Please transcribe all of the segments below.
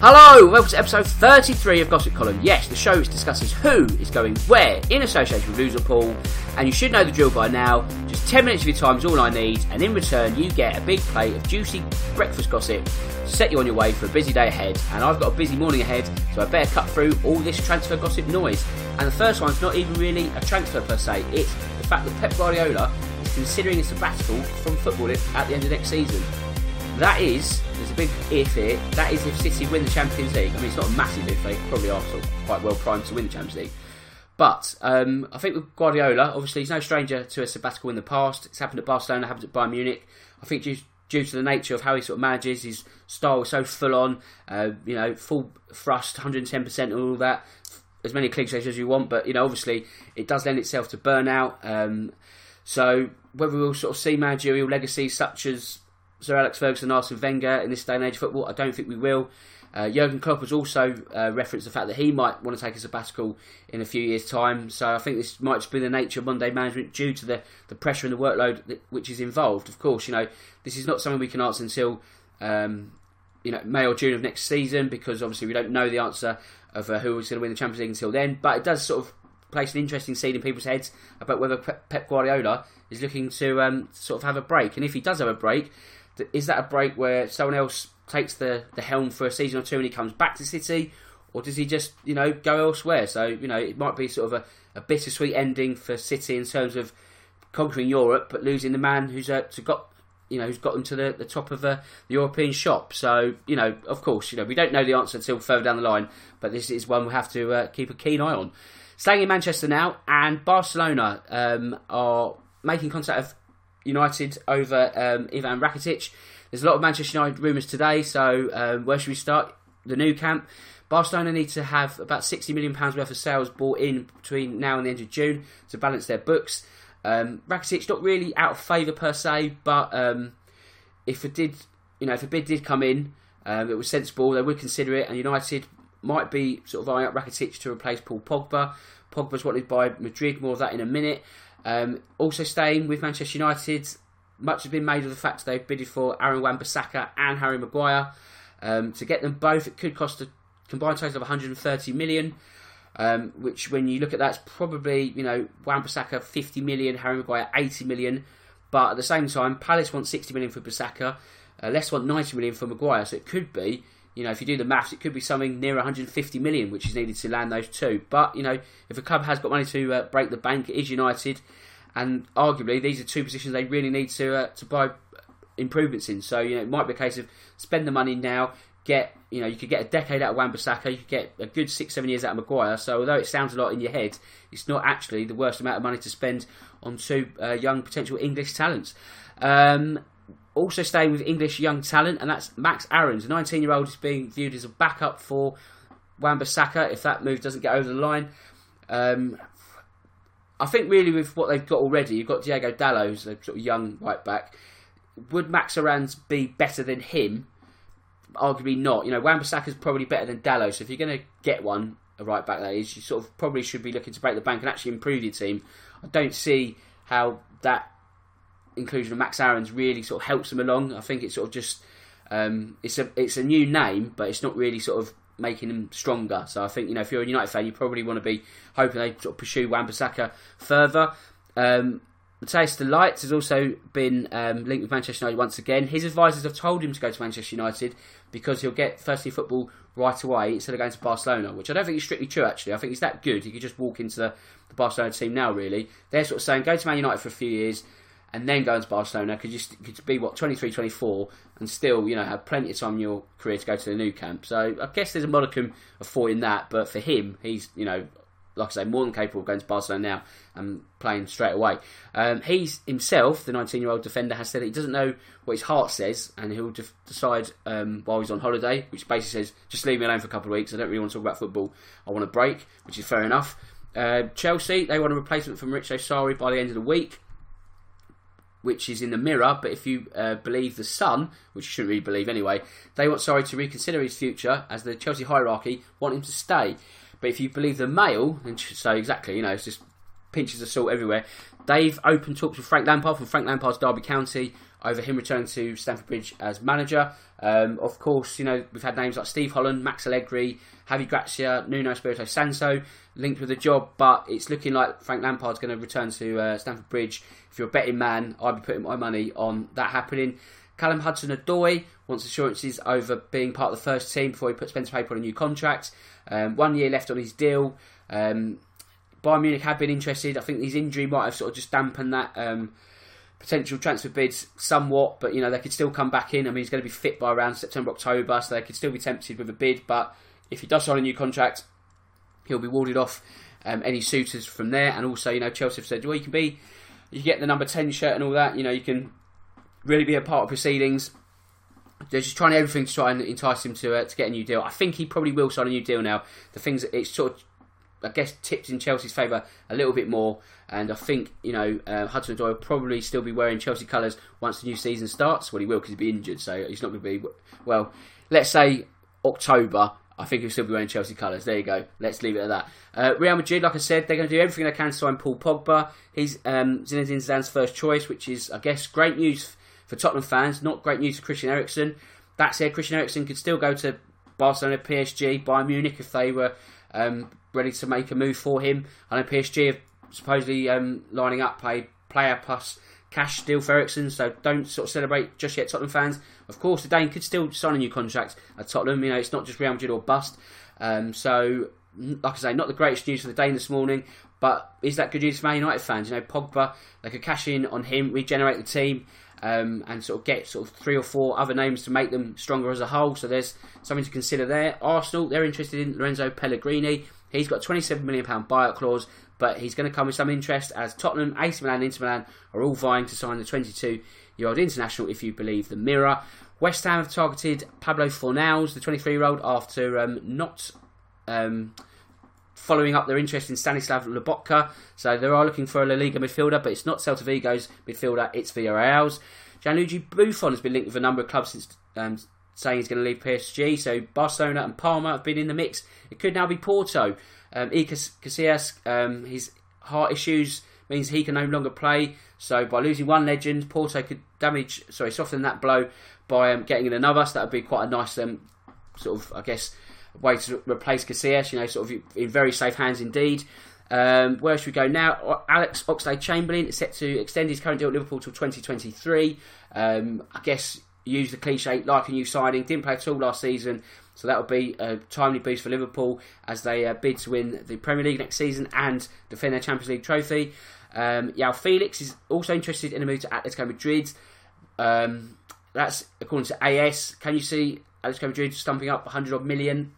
Hello, welcome to episode 33 of Gossip Column. Yes, the show which discusses who is going where in association with Loser Pool, and you should know the drill by now. Just 10 minutes of your time is all I need, and in return, you get a big plate of juicy breakfast gossip to set you on your way for a busy day ahead. And I've got a busy morning ahead, so I better cut through all this transfer gossip noise. And the first one's not even really a transfer per se, it's the fact that Pep Guardiola is considering a sabbatical from football at the end of next season. That is, big if here, that is if City win the Champions League. I mean, it's not a massive if, they probably are sort of quite well primed to win the Champions League. But um, I think with Guardiola, obviously, he's no stranger to a sabbatical in the past. It's happened at Barcelona, happened at Bayern Munich. I think due, due to the nature of how he sort of manages, his style is so full on, uh, you know, full thrust, 110% and all that. As many cliches as you want, but, you know, obviously, it does lend itself to burnout. Um, so whether we'll sort of see managerial legacies such as Sir Alex Ferguson, Arsene Wenger in this day and age of football? I don't think we will. Uh, Jurgen Klopp has also uh, referenced the fact that he might want to take a sabbatical in a few years' time. So I think this might just be the nature of Monday management due to the, the pressure and the workload that, which is involved. Of course, you know this is not something we can answer until um, you know May or June of next season because obviously we don't know the answer of uh, who is going to win the Champions League until then. But it does sort of place an interesting seed in people's heads about whether Pep Guardiola is looking to um, sort of have a break, and if he does have a break is that a break where someone else takes the, the helm for a season or two and he comes back to City, or does he just you know go elsewhere? So you know it might be sort of a, a bittersweet ending for City in terms of conquering Europe, but losing the man who's uh, got you know who's got them to the, the top of uh, the European shop. So you know, of course, you know we don't know the answer until further down the line, but this is one we have to uh, keep a keen eye on. Staying in Manchester now, and Barcelona um, are making contact of United over um, Ivan Rakitic. There's a lot of Manchester United rumours today, so um, where should we start? The Nou Camp. Barcelona need to have about £60 million worth of sales bought in between now and the end of June to balance their books. Um, Rakitic not really out of favour per se, but um, if it did, you know, if a bid did come in, um, it was sensible. They would consider it, and United might be sort of eyeing up Rakitic to replace Paul Pogba. Pogba's wanted by Madrid. More of that in a minute. Um, also staying with Manchester United, much has been made of the fact they've bidded for Aaron Wan-Bissaka and Harry Maguire. Um, to get them both, it could cost a combined total of 130 million. Um, which, when you look at that, is probably you know Wan-Bissaka 50 million, Harry Maguire 80 million. But at the same time, Palace want 60 million for Bissaka, uh, Leicester want 90 million for Maguire. So it could be you know, if you do the maths, it could be something near 150 million, which is needed to land those two. But you know, if a club has got money to uh, break the bank, it is United, and arguably these are two positions they really need to uh, to buy improvements in. So you know, it might be a case of spend the money now. Get you know, you could get a decade out of Wan-Bissaka, you could get a good six seven years out of Maguire. So although it sounds a lot in your head, it's not actually the worst amount of money to spend on two uh, young potential English talents. Um, also staying with English young talent, and that's Max Aarons. A 19 year old is being viewed as a backup for Wan Bissaka if that move doesn't get over the line. Um, I think really with what they've got already, you've got Diego Dalot, who's a sort of young right back. Would Max Aarons be better than him? Arguably not. You know, Wan-Bissaka's probably better than Dalot. So if you're going to get one, a right back that is, you sort of probably should be looking to break the bank and actually improve your team. I don't see how that inclusion of Max Aarons really sort of helps them along. I think it's sort of just um, it's a it's a new name, but it's not really sort of making them stronger. So I think you know if you're a United fan, you probably want to be hoping they sort of pursue Wan-Bissaka further. Um, Matthijs de Ligt has also been um, linked with Manchester United once again. His advisors have told him to go to Manchester United because he'll get first team football right away instead of going to Barcelona, which I don't think is strictly true actually. I think he's that good. He could just walk into the, the Barcelona team now, really. They're sort of saying go to Man United for a few years and then go into Barcelona because you could be, what, 23, 24 and still, you know, have plenty of time in your career to go to the Nou Camp. So I guess there's a modicum of thought in that, but for him, he's, you know, like I say, more than capable of going to Barcelona now and playing straight away. Um, he's himself, the 19 year old defender, has said he doesn't know what his heart says and he'll de- decide um, while he's on holiday, which basically says, just leave me alone for a couple of weeks. I don't really want to talk about football. I want a break, which is fair enough. Uh, Chelsea, they want a replacement from Maurizio Sarri by the end of the week which is in the mirror, but if you uh, believe the Sun, which you shouldn't really believe anyway, they want Sarri to reconsider his future as the Chelsea hierarchy want him to stay. But if you believe the Mail, and so exactly, you know, it's just pinches of salt everywhere. They've opened talks with Frank Lampard from Frank Lampard's Derby County over him returning to Stamford Bridge as manager. Um, of course, you know, we've had names like Steve Holland, Max Allegri, Javi Gracia, Nuno Espirito Santo linked with the job, but it's looking like Frank Lampard's going to return to uh, Stamford Bridge. If you're a betting man, I'd be putting my money on that happening. Callum Hudson-Odoi wants assurances over being part of the first team before he puts pen to paper on a new contract. Um, one year left on his deal. Um, Bayern Munich have been interested. I think his injury might have sort of just dampened that um, potential transfer bids somewhat, but you know they could still come back in. I mean, he's going to be fit by around September, October, so they could still be tempted with a bid. But if he does sign a new contract, he'll be warded off um, any suitors from there. And also, you know, Chelsea have said, well, you can be, you get the number ten shirt and all that. You know, you can really be a part of proceedings. They're just trying everything to try and entice him to uh, to get a new deal. I think he probably will sign a new deal now. The things it's sort of I guess tipped in Chelsea's favour a little bit more, and I think you know uh, Hudson Odoi will probably still be wearing Chelsea colours once the new season starts. Well, he will because he'll be injured, so he's not going to be. Well, let's say October. I think he'll still be wearing Chelsea colours. There you go. Let's leave it at that. Uh, Real Madrid, like I said, they're going to do everything they can to sign Paul Pogba. He's um, Zinedine Zidane's first choice, which is, I guess, great news for Tottenham fans. Not great news for Christian Eriksen. That said, Christian Eriksen could still go to Barcelona, PSG, Bayern Munich if they were um, ready to make a move for him. I know PSG have supposedly um, lining up a player plus cash deal for Eriksen, so don't sort of celebrate just yet, Tottenham fans. Of course, the Dane could still sign a new contract at Tottenham. You know, it's not just Real Madrid or bust. Um, so, like I say, not the greatest news for the Dane this morning, but is that good news for Man United fans? You know, Pogba, they could cash in on him, regenerate the team. Um, and sort of get sort of three or four other names to make them stronger as a whole. So there's something to consider there. Arsenal, they're interested in Lorenzo Pellegrini. He's got a £27 million buyout clause, but he's going to come with some interest as Tottenham, AC Milan, Inter Milan are all vying to sign the 22 year old international, if you believe the Mirror. West Ham have targeted Pablo Fornals, the 23 year old, after um, not. Um, following up their interest in Stanislav Lobotka. So they are looking for a La Liga midfielder, but it's not Celta Vigo's midfielder, it's Villarreal's. Gianluigi Buffon has been linked with a number of clubs since um, saying he's going to leave PSG. So Barcelona and Parma have been in the mix. It could now be Porto. Um, Iker Casillas, um, his heart issues means he can no longer play. So by losing one legend, Porto could damage, sorry, soften that blow by um, getting in another. So that would be quite a nice um, sort of, I guess, way to replace Casillas. You know, sort of in very safe hands indeed. Um, where should we go now? Alex Oxlade Chamberlain is set to extend his current deal at Liverpool till 2023. Um, I guess use the cliche like a new signing. Didn't play at all last season, so that will be a timely boost for Liverpool as they uh, bid to win the Premier League next season and defend their Champions League trophy. Um, Joao Felix is also interested in a move to Atletico Madrid. Um, that's according to AS. Can you see Atletico Madrid stumping up 100 odd million?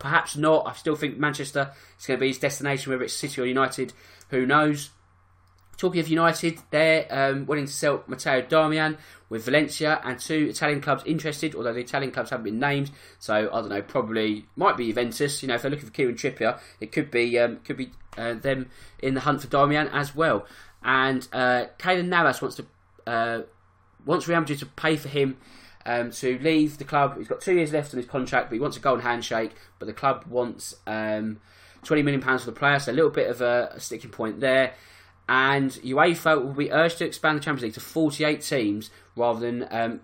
Perhaps not. I still think Manchester is going to be his destination, whether it's City or United. Who knows? Talking of United, they're um, willing to sell Matteo Darmian with Valencia and two Italian clubs interested, although the Italian clubs haven't been named. So I don't know, probably might be Juventus. You know, if they're looking for Kieran Trippier, it could be um, could be uh, them in the hunt for Darmian as well. And uh, Keylor Navas wants to uh, wants Real Madrid to pay for him um, to leave the club. He's got two years left on his contract, but he wants a golden handshake. But the club wants um, twenty million pounds for the player, so a little bit of a, a sticking point there. And UEFA will be urged to expand the Champions League to forty-eight teams rather than um,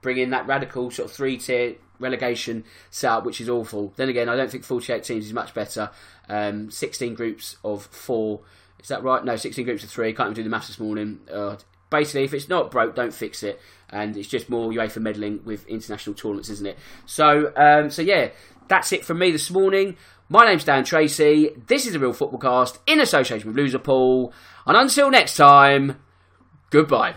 bring in that radical sort of three-tier relegation setup, which is awful. Then again, I don't think forty-eight teams is much better. Um, Sixteen groups of four. Is that right? No, 16 groups of three. Can't even do the maths this morning. Uh, basically, if it's not broke, don't fix it. And it's just more UEFA meddling with international tournaments, isn't it? So, um, so yeah, that's it from me this morning. My name's Dan Tracy. This is the Real Football Cast in association with Loserpool. And until next time, goodbye.